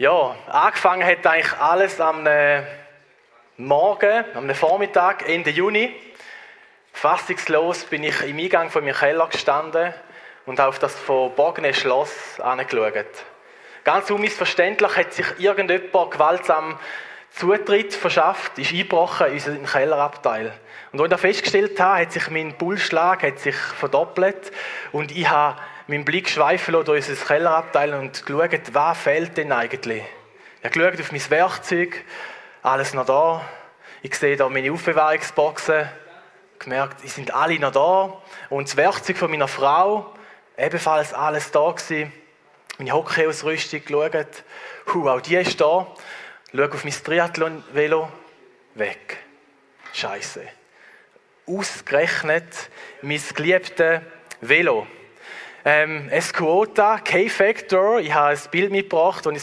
Ja, angefangen hat eigentlich alles am äh, Morgen, am Vormittag, Ende Juni. Fassungslos bin ich im Eingang von meinem Keller gestanden und auf das verbogene Schloss angeschaut. Ganz unmissverständlich hat sich irgendjemand gewaltsam Zutritt verschafft, ist eingebrochen in unseren Kellerabteil. Und als ich festgestellt habe, hat sich mein Pulsschlag hat sich verdoppelt und ich habe meinen Blick schweifen lassen durch unser Kellerabteil und geschaut, was fehlt denn eigentlich. Ich habe auf mein Werkzeug, alles noch da. Ich sehe da meine Aufbewahrungsboxen, gemerkt, die sind alle noch da. Und das Werkzeug von meiner Frau, ebenfalls alles da gewesen. Meine Hockeyausrüstung geschaut, huh, auch die ist da. Schau auf mein Triathlon-Velo, weg. Scheiße. Ausgerechnet mein geliebtes Velo. Ähm, Escuota, K-Factor, ich habe ein Bild mitgebracht, von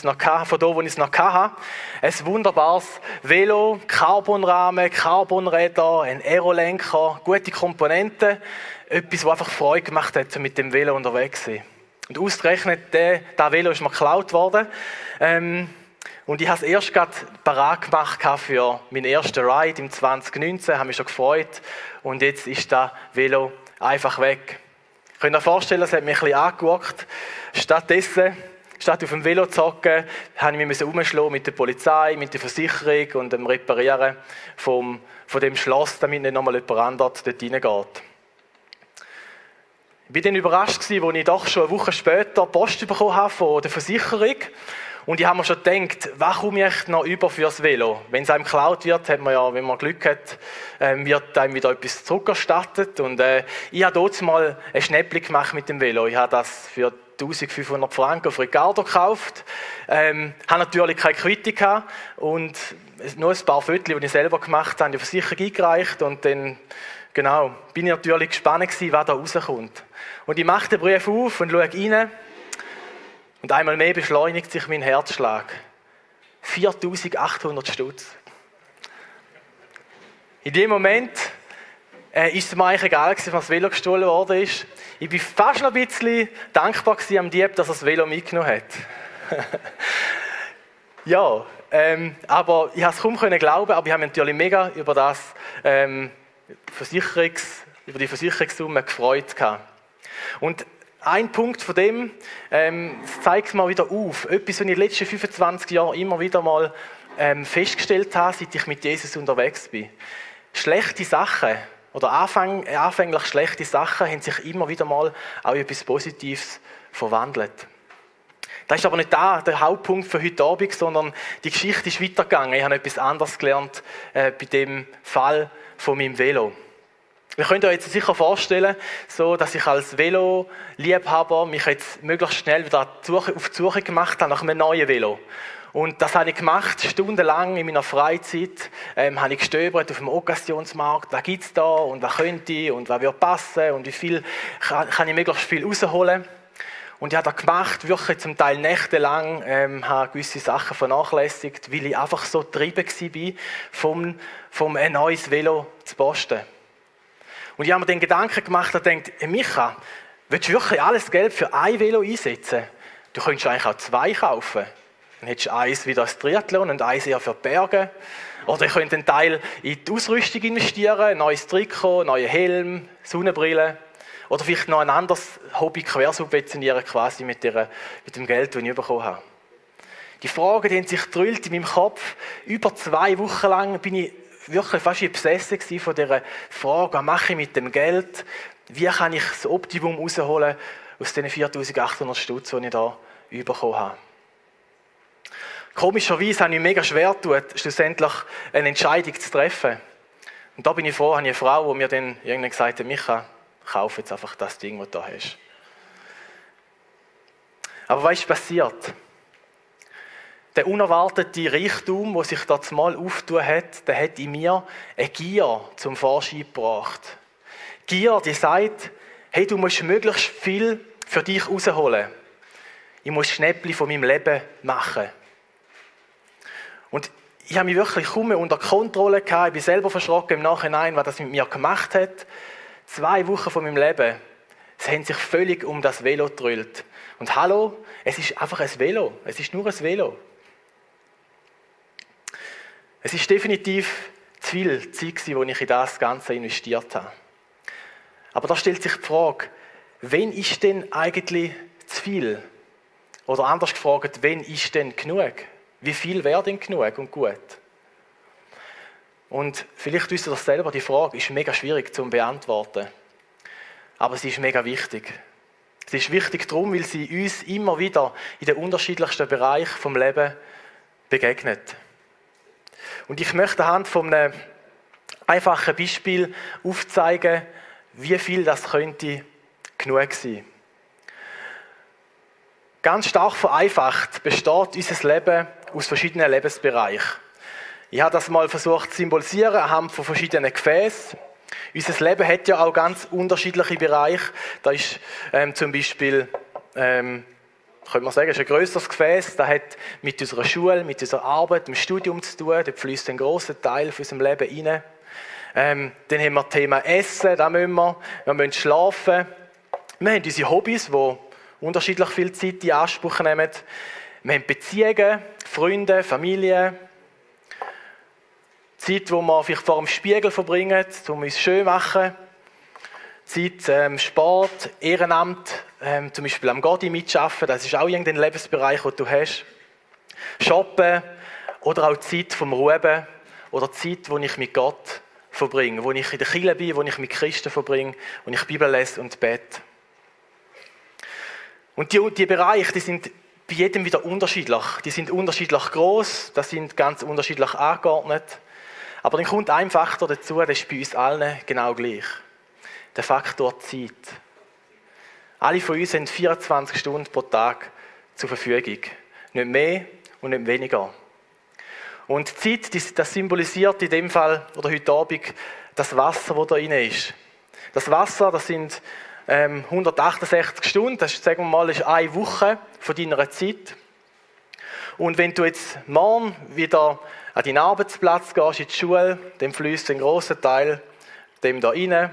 da, wo ich es noch hatte. Ein wunderbares Velo, Carbonrahmen, Carbonräder, ein Aerolenker, gute Komponenten. Etwas, was einfach Freude gemacht hat, mit dem Velo unterwegs zu sein. Und ausgerechnet, der, der Velo ist mir geklaut worden. Ähm, und ich habe es erst gerade parat gemacht für meinen ersten Ride im 2019, habe mich schon gefreut. Und jetzt ist das Velo einfach weg. Könnt ihr euch vorstellen, es hat mich ein bisschen angeguckt. Stattdessen, statt auf dem Velo zu hocken, habe ich mich umschlagen mit der Polizei, mit der Versicherung und dem Reparieren vom, von dem Schloss, damit nicht nochmal jemand anderes dort reingeht. Ich war dann überrascht, als ich doch schon eine Woche später Post bekommen habe von der Versicherung. Und ich habe mir schon gedacht, was komme ich noch über fürs Velo? Wenn es einem geklaut wird, hat man ja, wenn man Glück hat, ähm, wird einem wieder etwas zurückerstattet. Und äh, ich habe dort mal ein Schnäppchen gemacht mit dem Velo. Ich habe das für 1500 Franken auf Ricardo gekauft. Ähm, habe natürlich keine Quittung und nur ein paar Fotos, die ich selber gemacht habe, die Versicherung eingereicht und dann Genau, bin ich natürlich gespannt gewesen, was da rauskommt. Und ich mache den Brief auf und schaue rein und einmal mehr beschleunigt sich mein Herzschlag. 4800 Stutz. In dem Moment äh, ist es mir eigentlich egal, gewesen, was das Velo gestohlen ist. Ich bin fast noch ein bisschen dankbar am Dieb, dass er das Velo mitgenommen hat. ja, ähm, aber ich habe es kaum können glauben, aber ich habe mich natürlich mega über das ähm, Versicherungs, über die Versicherungssumme gefreut gehabt. Und ein Punkt von dem ähm, zeigt es mal wieder auf. Etwas, was ich in den letzten 25 Jahren immer wieder mal ähm, festgestellt habe, seit ich mit Jesus unterwegs bin. Schlechte Sachen oder anfäng, anfänglich schlechte Sachen haben sich immer wieder mal auch in etwas Positives verwandelt. Das ist aber nicht da, der Hauptpunkt für heute Abend, sondern die Geschichte ist weitergegangen. Ich habe etwas anderes gelernt äh, bei dem Fall von meinem Velo. Ihr könnt euch jetzt sicher vorstellen, so, dass ich als Velo-Liebhaber mich jetzt möglichst schnell wieder auf die Suche gemacht habe nach einem neuen Velo. Und das habe ich gemacht, stundenlang in meiner Freizeit, ähm, habe ich gestöbert auf dem Occasionsmarkt, was gibt es da und was könnte und was würde passen und wie viel kann, kann ich möglichst viel rausholen. Und ich habe das gemacht, wirklich zum Teil nächtelang, ähm, habe gewisse Sachen vernachlässigt, weil ich einfach so getrieben war, vom, vom ein neues Velo zu posten. Und ich habe mir den Gedanken gemacht und gedacht, hey Micha, willst du wirklich alles Geld für ein Velo einsetzen? Du könntest eigentlich auch zwei kaufen. Dann hättest du eins wieder als Triathlon und eins eher für die Berge. Oder ich könnte einen Teil in die Ausrüstung investieren, ein neues Trikot, neue Helm, Sonnenbrille. Oder vielleicht noch ein anderes Hobby quersubventionieren quasi mit, der, mit dem Geld, das ich bekommen habe. Die Fragen, die haben sich in meinem Kopf. Über zwei Wochen lang bin ich wirklich fast besessen von dieser Frage, was mache ich mit dem Geld? Wie kann ich das Optimum rausholen aus den 4800 Stutz, die ich da bekommen habe? Komischerweise habe ich mega schwer getan, schlussendlich eine Entscheidung zu treffen. Und da bin ich froh, habe ich eine Frau, die mir dann irgendwann gesagt hat, Micha, kauf jetzt einfach das Ding, das du da hast. Aber was ist passiert? Der unerwartete Reichtum, wo sich das mal auftun hat, der hat in mir eine Gier zum Vorschein gebracht. Gier, die sagt, hey, du musst möglichst viel für dich rausholen. Ich muss Schnäppli von meinem Leben machen. Und ich habe mich wirklich kaum unter Kontrolle gehabt. Ich bin selber verschrocken im Nachhinein, was das mit mir gemacht hat. Zwei Wochen von meinem Leben, sie haben sich völlig um das Velo gedrüllt. Und hallo, es ist einfach ein Velo. Es ist nur ein Velo. Es ist definitiv zu viel Zeit, die ich in das Ganze investiert habe. Aber da stellt sich die Frage, wen ist denn eigentlich zu viel? Oder anders gefragt, wen ist denn genug? Wie viel wäre denn genug und gut? Und vielleicht wisst ihr das selber, die Frage ist mega schwierig zu beantworten. Aber sie ist mega wichtig. Sie ist wichtig darum, weil sie uns immer wieder in den unterschiedlichsten Bereichen vom Leben begegnet. Und ich möchte anhand von einem einfachen Beispiel aufzeigen, wie viel das könnte genug sein. Ganz stark vereinfacht besteht unser Leben aus verschiedenen Lebensbereichen. Ich habe das mal versucht zu symbolisieren anhand von verschiedenen Gefäßen. Unser Leben hat ja auch ganz unterschiedliche Bereiche. Da ist ähm, zum Beispiel, ähm, könnte man sagen, ist ein größeres Gefäß. Das hat mit unserer Schule, mit unserer Arbeit, mit dem Studium zu tun. Da fließt ein großer Teil von unserem Leben rein. Ähm, dann haben wir das Thema Essen, da müssen wir. Wir müssen schlafen. Wir haben unsere Hobbys, die unterschiedlich viel Zeit in Anspruch nehmen. Wir haben Beziehungen, Freunde, Familie, Zeit, wo wir vielleicht vor dem Spiegel verbringen, um uns schön machen. Zeit, ähm, Sport, Ehrenamt, ähm, zum Beispiel am Godi mitschaffen, das ist auch irgendein Lebensbereich, den du hast. Shoppen oder auch Zeit vom Ruhen oder Zeit, wo ich mit Gott verbringe, wo ich in der Kirche bin, wo ich mit Christen verbringe, wo ich Bibel lese und bete. Und die, die Bereiche, die sind bei jedem wieder unterschiedlich. Die sind unterschiedlich groß, das sind ganz unterschiedlich angeordnet. Aber dann kommt ein Faktor dazu, das ist bei uns allen genau gleich. Der Faktor Zeit. Alle von uns haben 24 Stunden pro Tag zur Verfügung. Nicht mehr und nicht weniger. Und Zeit, das symbolisiert in dem Fall, oder heute Abend, das Wasser, das da drin ist. Das Wasser, das sind ähm, 168 Stunden, das ist, sagen wir mal, ist eine Woche von deiner Zeit. Und wenn du jetzt morgen wieder an deinen Arbeitsplatz gehst, in die Schule, dann fließt ein großer Teil dem da rein.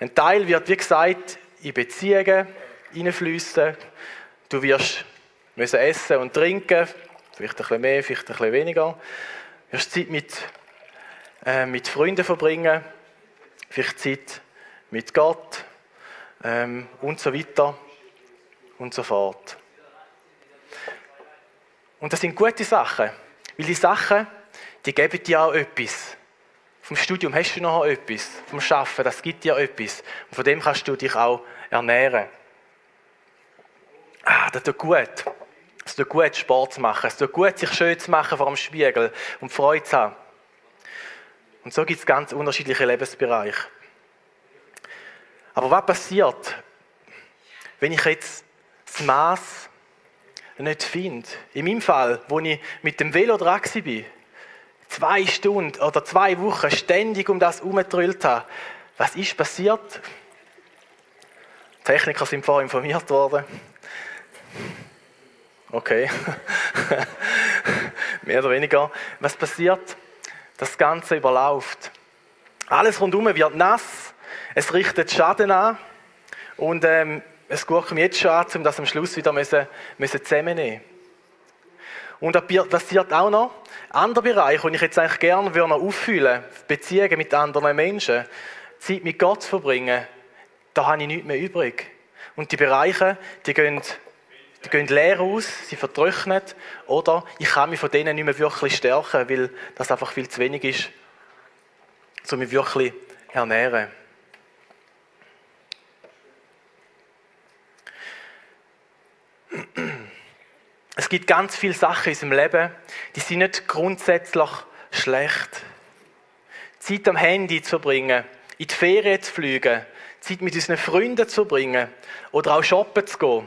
Ein Teil wird, wie gesagt, in Beziehungen hineinfließen. Du wirst müssen essen und trinken, vielleicht ein bisschen mehr, vielleicht ein bisschen weniger. Du wirst Zeit mit, äh, mit Freunden verbringen, vielleicht Zeit mit Gott ähm, und so weiter und so fort. Und das sind gute Sachen, weil die Sachen, die geben dir auch etwas. Vom Studium hast du noch etwas, vom Schaffen, das gibt dir etwas. Und von dem kannst du dich auch ernähren. Ah, das tut gut. Es tut gut, Sport zu machen. Es tut gut, sich schön zu machen vor dem Spiegel und Freude zu haben. Und so gibt es ganz unterschiedliche Lebensbereiche. Aber was passiert, wenn ich jetzt das Maß nicht finde? In meinem Fall, wo ich mit dem Velo dran war, zwei Stunden oder zwei Wochen ständig um das herumgetrüllt habe. Was ist passiert? Techniker sind vorher informiert worden. Okay. Mehr oder weniger. Was passiert? Das Ganze überläuft. Alles rundherum wird nass. Es richtet Schaden an. Und ähm, es geht mir jetzt schon an, um das am Schluss wieder müssen, müssen zusammennehmen Und da passiert auch noch, andere Bereiche, die ich jetzt eigentlich gerne würde auffüllen würde, Beziehungen mit anderen Menschen, Zeit mit Gott zu verbringen, da habe ich nichts mehr übrig. Und die Bereiche, die gehen, die gehen leer aus, sie vertrocknen, oder ich kann mich von denen nicht mehr wirklich stärken, weil das einfach viel zu wenig ist, um mich wirklich ernähren. Es gibt ganz viele Sachen in unserem Leben, die sind nicht grundsätzlich schlecht. Zeit am Handy zu verbringen, in die Ferien zu fliegen, Zeit mit unseren Freunden zu verbringen oder auch shoppen zu gehen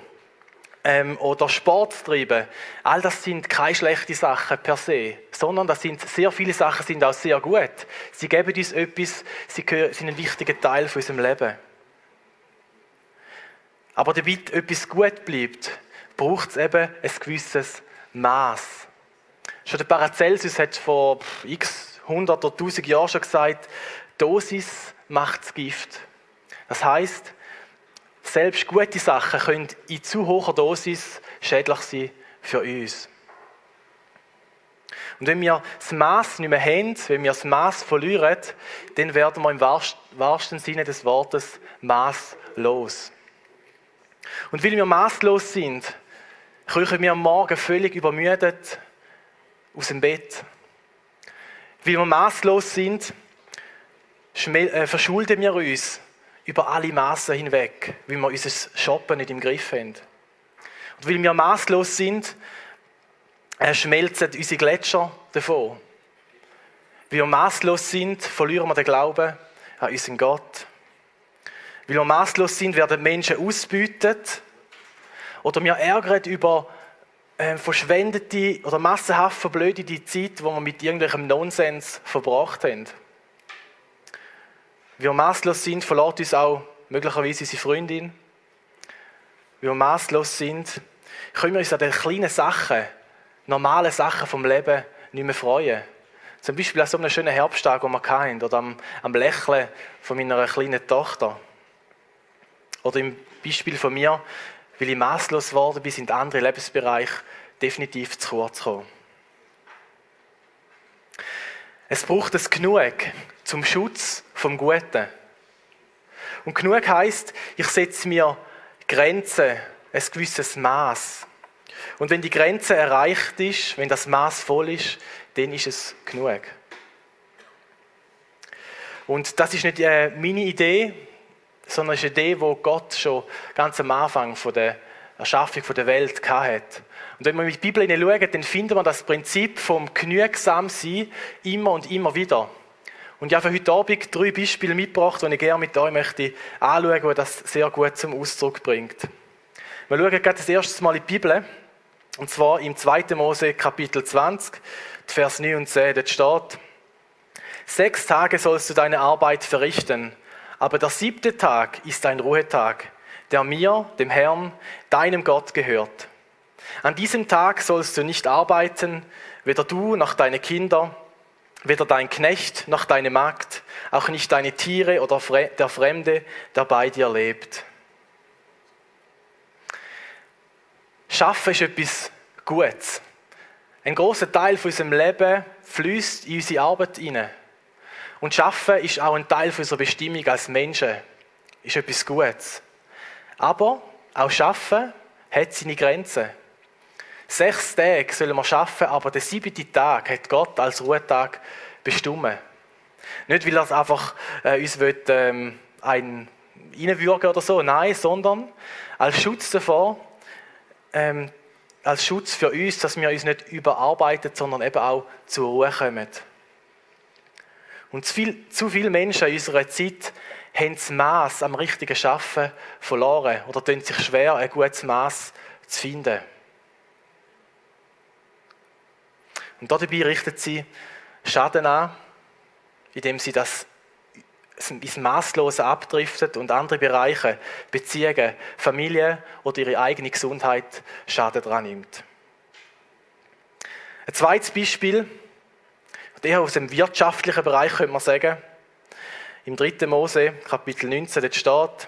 ähm, oder Sport zu treiben. All das sind keine schlechten Sachen per se, sondern das sind sehr viele Sachen sind auch sehr gut. Sie geben uns etwas, sie sind ein wichtiger Teil von unserem Leben. Aber damit etwas gut bleibt, braucht es eben ein gewisses Maß. Schon der Paracelsus hat vor x 100 oder 1000 Jahren schon gesagt, Dosis macht das Gift. Das heißt, selbst gute Sachen können in zu hoher Dosis schädlich sein für uns. Und wenn wir das Maß nicht mehr haben, wenn wir das Maß verlieren, dann werden wir im wahrsten Sinne des Wortes maßlos. Und weil wir maßlos sind, kriechen wir am Morgen völlig übermüdet aus dem Bett. Weil wir maßlos sind, äh, verschulden wir uns über alle Maßen hinweg, weil wir unser Shoppen nicht im Griff haben. Und weil wir maßlos sind, äh, schmelzen unsere Gletscher davon. Weil wir maßlos sind, verlieren wir den Glauben an unseren Gott. Weil wir maßlos sind, werden Menschen ausbeutet oder wir ärgern über äh, verschwendete oder massenhaft verblödete Zeit, die wir mit irgendwelchem Nonsens verbracht haben. Wie wir maßlos sind, verlässt uns auch möglicherweise unsere Freundin. Wie wir maßlos sind, können wir uns an den kleinen Sachen, normalen Sachen vom Leben nicht mehr freuen. Zum Beispiel an so einem schönen Herbsttag, den wir hatten, oder am, am Lächeln von meiner kleinen Tochter. Oder im Beispiel von mir, weil ich maßlos geworden bin, sind andere Lebensbereiche definitiv zu kurz gekommen. Es braucht es genug zum Schutz vom Guten. Und genug heißt, ich setze mir Grenzen, ein gewisses Maß. Und wenn die Grenze erreicht ist, wenn das Maß voll ist, dann ist es genug. Und das ist nicht meine Idee, sondern es ist eine Idee, die Gott schon ganz am Anfang von der Erschaffung der Welt hatte. Und wenn wir in die Bibel hineinschauen, dann finden wir das Prinzip vom Genügsamsein immer und immer wieder. Und ich habe heute Abend drei Beispiele mitgebracht, die ich gerne mit euch möchte anschauen, die das sehr gut zum Ausdruck bringt. Wir schauen gerade das erste Mal in die Bibel, und zwar im 2. Mose Kapitel 20, Vers 9 und 10, dort steht, Sechs Tage sollst du deine Arbeit verrichten, aber der siebte Tag ist ein Ruhetag, der mir, dem Herrn, deinem Gott gehört. An diesem Tag sollst du nicht arbeiten, weder du noch deine Kinder, weder dein Knecht noch deine Magd, auch nicht deine Tiere oder der Fremde, der bei dir lebt. Schaffen ist etwas Gutes. Ein großer Teil von unserem Leben fließt in unsere Arbeit hinein. Und Schaffen ist auch ein Teil unserer Bestimmung als Menschen. Ist etwas Gutes. Aber auch Schaffen hat seine Grenzen. Sechs Tage sollen wir schaffen, aber der siebte Tag hat Gott als Ruhetag bestimmt. Nicht, weil er es einfach äh, uns will, ähm, ein reinwürgen oder so, nein, sondern als Schutz davor, ähm, als Schutz für uns, dass wir uns nicht überarbeiten, sondern eben auch zur Ruhe kommen. Und zu, viel, zu viele Menschen in unserer Zeit haben das Maß am richtigen Schaffen verloren oder tun sich schwer, ein gutes Maß zu finden. Und dabei richtet sie Schaden an, indem sie das ins Maßlose abdriftet und andere Bereiche, Beziehungen, Familie oder ihre eigene Gesundheit Schaden dran nimmt. Ein zweites Beispiel, eher aus dem wirtschaftlichen Bereich könnte man sagen, im 3. Mose, Kapitel 19, dort steht,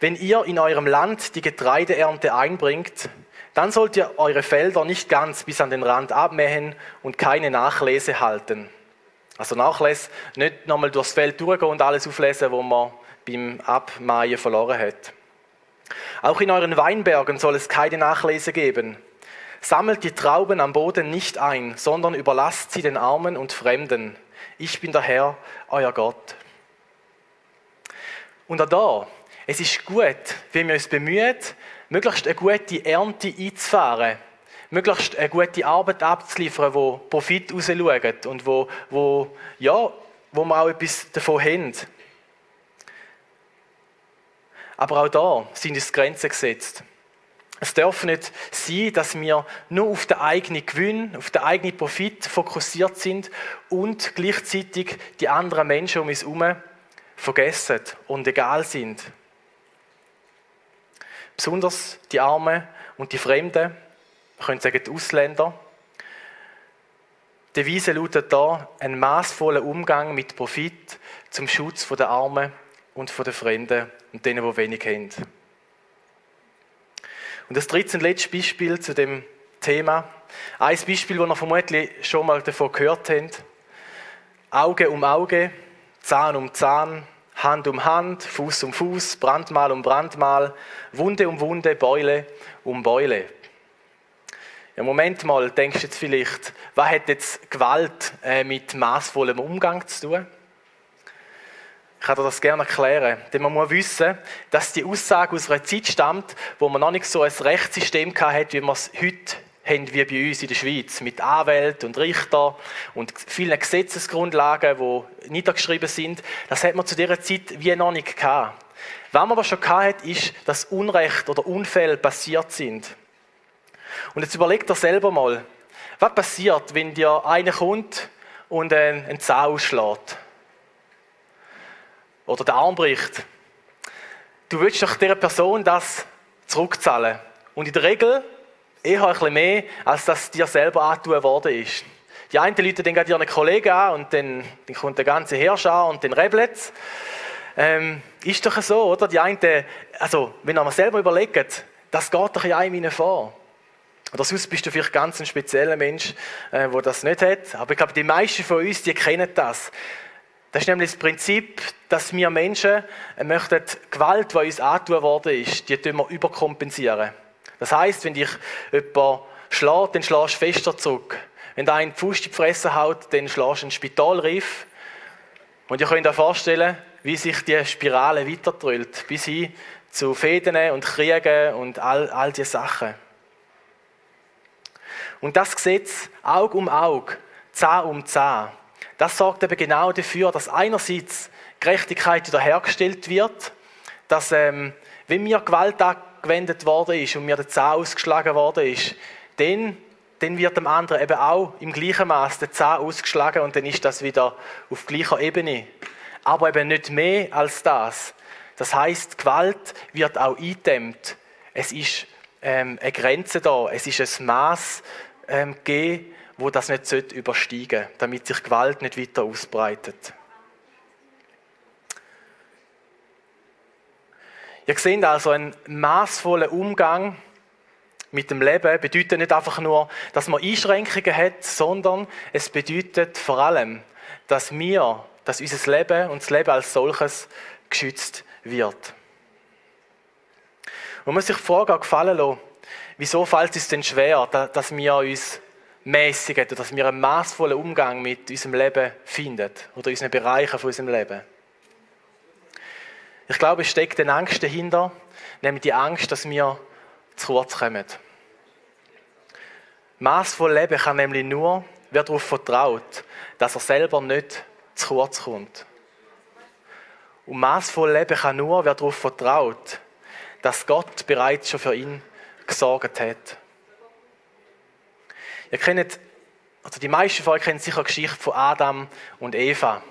wenn ihr in eurem Land die Getreideernte einbringt, dann sollt ihr eure Felder nicht ganz bis an den Rand abmähen und keine Nachlese halten. Also Nachlese, nicht nochmal durchs Feld durchgehen und alles auflesen, wo man beim Abmähen verloren hat. Auch in euren Weinbergen soll es keine Nachlese geben. Sammelt die Trauben am Boden nicht ein, sondern überlasst sie den Armen und Fremden. Ich bin der Herr, euer Gott. Und auch da, es ist gut, wenn wir uns bemühen, möglichst eine gute Ernte einzufahren, möglichst eine gute Arbeit abzuliefern, wo Profit rausschaut und wo, wo, ja, wo wir auch etwas davon haben. Aber auch da sind uns Grenzen gesetzt. Es darf nicht sein, dass wir nur auf den eigenen Gewinn, auf den eigenen Profit fokussiert sind und gleichzeitig die anderen Menschen um uns herum vergessen und egal sind. Besonders die Armen und die Fremden, wir können sagen die Ausländer. Die Devise lautet da, ein maßvoller Umgang mit Profit zum Schutz der Armen und der Fremden und denen, die wenig haben. Und das dritte und letzte Beispiel zu dem Thema. Ein Beispiel, das ihr vermutlich schon mal davon gehört habt. Auge um Auge, Zahn um Zahn, Hand um Hand, Fuß um Fuß, Brandmal um Brandmal, Wunde um Wunde, Beule um Beule. Ja, Moment mal, denkst du jetzt vielleicht, was hat jetzt Gewalt äh, mit maßvollem Umgang zu tun? Ich kann dir das gerne erklären. Denn man muss wissen, dass die Aussage aus einer Zeit stammt, wo man noch nicht so ein Rechtssystem hatte, wie wir es heute haben, wie bei uns in der Schweiz, mit Anwälten und Richter und vielen Gesetzesgrundlagen, die niedergeschrieben sind. Das hat man zu dieser Zeit wie noch nicht gehabt. Was man aber schon hatte, ist, dass Unrecht oder Unfälle passiert sind. Und jetzt überleg dir selber mal, was passiert, wenn dir einer kommt und einen Zahn ausschlägt? Oder der Arm bricht. Du willst doch dieser Person das zurückzahlen. Und in der Regel eher ein bisschen mehr, als das dir selber angetan worden ist. Die einen Leute dann gerade ihren Kollegen an und dann, dann kommt der ganze Hirsch an und dann rebelt ähm, Ist doch so, oder? Die einen, also, wenn man selber überlegt, das geht doch in einem vor. Oder sonst bist du vielleicht ganz ein spezieller Mensch, äh, das nicht hat. Aber ich glaube, die meisten von uns, die kennen das. Das ist nämlich das Prinzip, dass wir Menschen äh, möchten Gewalt, die uns angetan worden ist, die wir überkompensieren. Das heißt, wenn dich jemand schlägt, dann schlägst du fester zurück. Wenn da ein Fuß in die Fresse haut, dann schlägst du einen Spitalriff. Und ihr könnt euch vorstellen, wie sich die Spirale weiterdrüllt, bis hin zu Fäden und Kriegen und all, all diese Sachen. Und das Gesetz Aug um Aug, Zahn um Zahn, das sorgt eben genau dafür, dass einerseits Gerechtigkeit wiederhergestellt wird, dass ähm, wenn mir Gewalt angewendet worden ist und mir der Zahn ausgeschlagen worden ist, dann, dann wird dem anderen eben auch im gleichen Maß der Zahn ausgeschlagen und dann ist das wieder auf gleicher Ebene. Aber eben nicht mehr als das. Das heißt, Gewalt wird auch eingedämmt. Es ist ähm, eine Grenze da, es ist ein Maß ähm, geben, wo das nicht übersteigen sollte, damit sich Gewalt nicht weiter ausbreitet. Ihr seht also, ein maßvoller Umgang mit dem Leben bedeutet nicht einfach nur, dass man Einschränkungen hat, sondern es bedeutet vor allem, dass wir, dass unser Leben und das Leben als solches geschützt wird. Man muss sich die Frage gefallen lassen, wieso fällt es denn schwer, dass wir uns mäßigen, dass wir einen maßvollen Umgang mit unserem Leben finden oder unseren Bereichen von unserem Leben? Ich glaube, es steckt eine Angst dahinter, nämlich die Angst, dass wir zu kurz kommen. Maßvoll Leben kann nämlich nur, wer darauf vertraut, dass er selber nicht zu kurz kommt. Und maßvoll Leben kann nur, wer darauf vertraut, dass Gott bereits schon für ihn gesorgt hat. Ihr kennt, also die meisten von euch kennen sicher die Geschichte von Adam und Eva.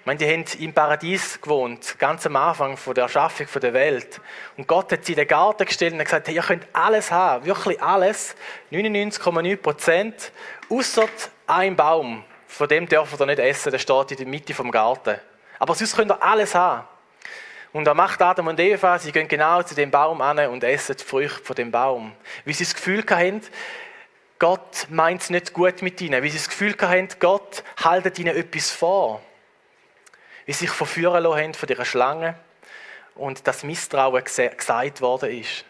Ich meine, die haben im Paradies gewohnt, ganz am Anfang von der Erschaffung der Welt. Und Gott hat sie in den Garten gestellt und gesagt, hey, ihr könnt alles haben, wirklich alles, 99,9 Prozent, außer ein Baum. Von dem dürft ihr nicht essen, der steht in der Mitte vom Garten. Aber sonst könnt ihr alles haben. Und da macht Adam und Eva, sie gehen genau zu dem Baum an und essen die Früchte von dem Baum. Wie sie das Gefühl hatten, Gott meint es nicht gut mit ihnen. Wie sie das Gefühl hatten, Gott haltet ihnen etwas vor. Wie sie sich verführen lassen haben von dieser Schlange und das Misstrauen gesagt worden ist.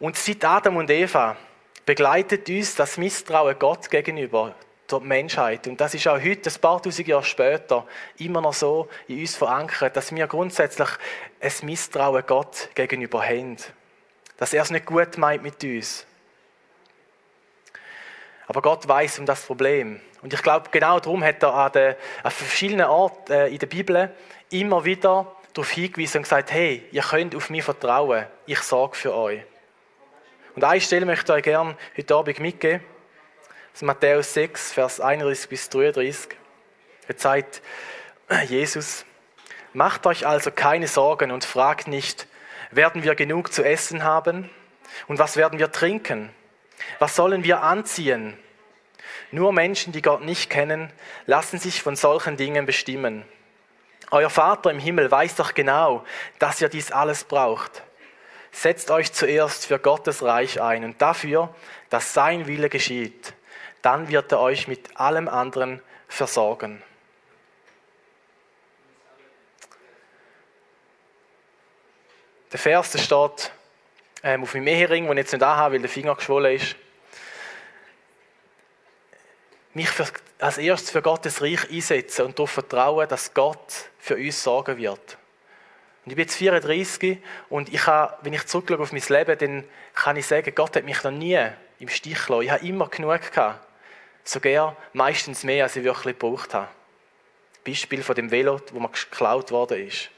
Und seit Adam und Eva begleitet uns das Misstrauen Gott gegenüber der Menschheit. Und das ist auch heute, ein paar tausend Jahre später, immer noch so in uns verankert, dass wir grundsätzlich ein Misstrauen Gott gegenüber haben. Dass er es nicht gut meint mit uns. Aber Gott weiß um das Problem. Und ich glaube, genau darum hat er an, den, an verschiedenen Orten äh, in der Bibel immer wieder darauf hingewiesen und gesagt, hey, ihr könnt auf mich vertrauen, ich sorge für euch. Und eine Stelle möchte ich euch gerne heute Abend mitgeben. Das ist Matthäus 6, Vers 31 bis 33. Er sagt Jesus, macht euch also keine Sorgen und fragt nicht, werden wir genug zu essen haben? Und was werden wir trinken? Was sollen wir anziehen? Nur Menschen, die Gott nicht kennen, lassen sich von solchen Dingen bestimmen. Euer Vater im Himmel weiß doch genau, dass ihr dies alles braucht. setzt euch zuerst für Gottes Reich ein und dafür, dass sein Wille geschieht. Dann wird er euch mit allem anderen versorgen. Der Vers der steht ähm, auf meinem Ehering, den ich jetzt nicht habe, weil der Finger geschwollen ist. Mich für, als erstes für Gottes Reich einsetzen und darauf vertrauen, dass Gott für uns sorgen wird. Und ich bin jetzt 34 und ich habe, wenn ich zurückschaue auf mein Leben, dann kann ich sagen, Gott hat mich noch nie im Stich gelassen. Ich habe immer genug gehabt. Sogar meistens mehr, als ich wirklich gebraucht habe. Beispiel von dem Velo, wo mir geklaut worden ist.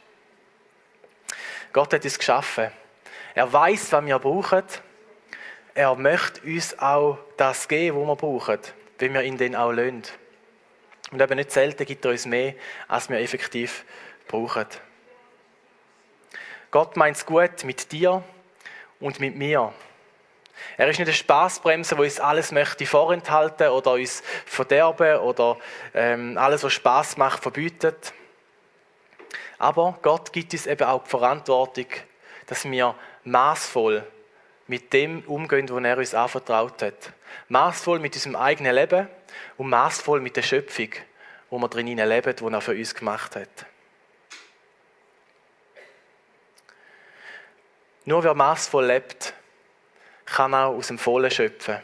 Gott hat uns geschaffen. Er weiß, was wir brauchen. Er möchte uns auch das geben, was wir brauchen, wenn wir ihn dann auch lösen. Und eben nicht selten gibt er uns mehr, als wir effektiv brauchen. Gott meint es gut mit dir und mit mir. Er ist nicht eine Spaßbremse, wo uns alles möchte vorenthalten oder uns verderben oder ähm, alles, was Spaß macht, verbietet. Aber Gott gibt uns eben auch die Verantwortung, dass wir maßvoll mit dem umgehen, was er uns anvertraut hat. Maßvoll mit unserem eigenen Leben und maßvoll mit der Schöpfung, wo wir drin leben, die er für uns gemacht hat. Nur wer maßvoll lebt, kann auch aus dem Vollen schöpfen.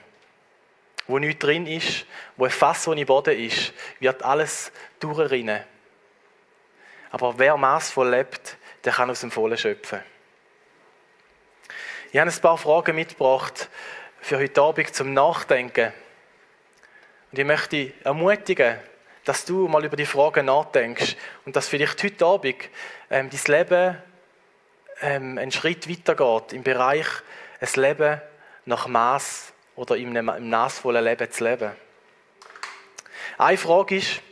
Wo nichts drin ist, wo ein Fass ohne Boden ist, wird alles durchrinnen. Aber wer maßvoll lebt, der kann aus dem Vollen schöpfen. Ich habe ein paar Fragen mitgebracht für heute Abend zum Nachdenken. Und ich möchte ermutigen, dass du mal über die Fragen nachdenkst und dass vielleicht heute Abend ähm, dein Leben ähm, einen Schritt weitergeht im Bereich ein Leben nach Maß oder im, im maßvollen Leben zu leben. Eine Frage ist,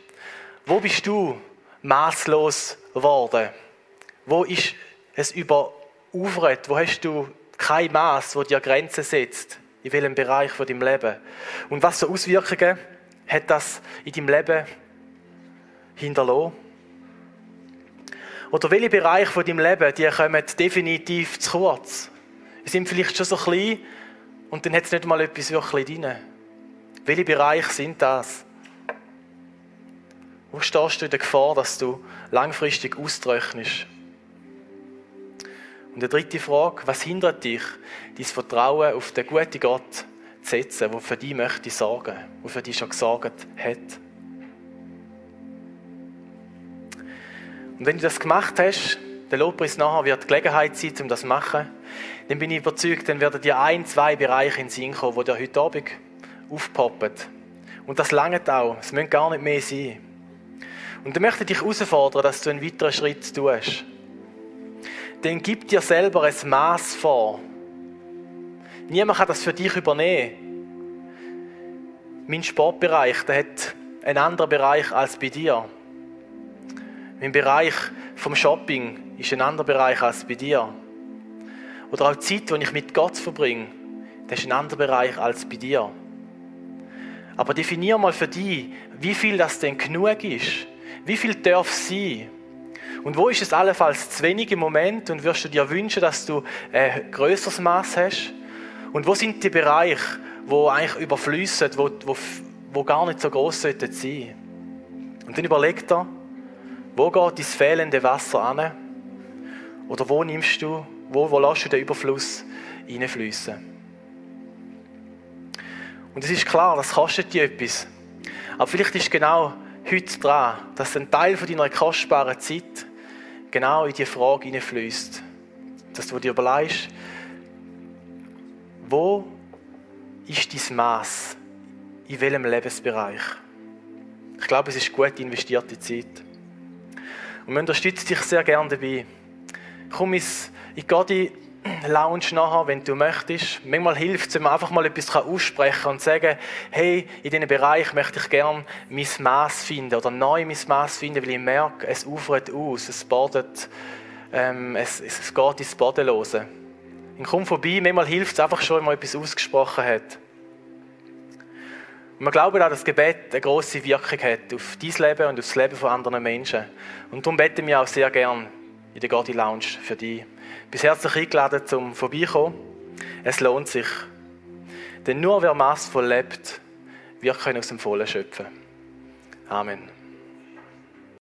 wo bist du maßlos geworden? Wo ist es überufert? Wo hast du kein Maß, wo dir Grenzen setzt? In welchem Bereich von deinem Leben? Und was für Auswirkungen hat das in deinem Leben hinterlassen? Oder welche Bereiche von deinem Leben, die kommen definitiv zu kurz? Sie sind vielleicht schon so klein und dann hat es nicht mal etwas wirklich drin. Welche Bereiche sind das? Wo stehst du in der Gefahr, dass du langfristig austrocknest? Und die dritte Frage, was hindert dich, dein Vertrauen auf den guten Gott zu setzen, der für dich möchte sorgen, der für dich schon gesorgt hat? Und wenn du das gemacht hast, der Lobpreis nachher wird Gelegenheit sein, um das zu machen, dann bin ich überzeugt, dann werden dir ein, zwei Bereiche in den Sinn kommen, die dir heute Abend aufpoppen. Und das langt auch. Es müssen gar nicht mehr sein. Und dann möchte ich dich herausfordern, dass du einen weiteren Schritt tust. Dann gib dir selber ein Maß vor. Niemand kann das für dich übernehmen. Mein Sportbereich, der hat einen anderen Bereich als bei dir. Mein Bereich vom Shopping ist ein anderer Bereich als bei dir. Oder auch die Zeit, die ich mit Gott verbringe, das ist ein anderer Bereich als bei dir. Aber definier mal für dich, wie viel das denn genug ist. Wie viel darf sein? Und wo ist es allenfalls zu wenig im Moment und wirst du dir wünschen, dass du ein größeres Maß hast? Und wo sind die Bereiche, wo eigentlich überflüssen, wo, wo, wo gar nicht so groß sollten sein? Und dann überleg dir, wo geht dein fehlende Wasser an? Oder wo nimmst du, wo, wo lässt du den Überfluss reinfließen? Und es ist klar, das kostet dir etwas. Aber vielleicht ist genau heute dran, dass ein Teil von deiner kostbaren Zeit genau in die Frage hineinfließt. Dass du dir überlegst, wo ist dein Maß? In welchem Lebensbereich? Ich glaube, es ist gut investierte Zeit. Und wir unterstützen dich sehr gerne dabei. Komm ins, in die Lounge nachher, wenn du möchtest. Manchmal hilft es, wenn man einfach mal etwas aussprechen kann und sagen, hey, in diesem Bereich möchte ich gerne mein Maß finden oder neu mein Maß finden, weil ich merke, es ufert aus, es badet, ähm, es, es geht ins Bodenlose. Und komm vorbei, manchmal hilft es einfach schon, wenn man etwas ausgesprochen hat. Und wir glauben auch, dass Gebet eine große Wirkung hat auf dein Leben und auf das Leben von anderen Menschen. Und darum beten wir auch sehr gern in der Gordi Lounge für dich. Bist herzlich eingeladen zum Vorbeikommen. Es lohnt sich. Denn nur wer maßvoll lebt, wird können aus dem Vollen schöpfen. Amen.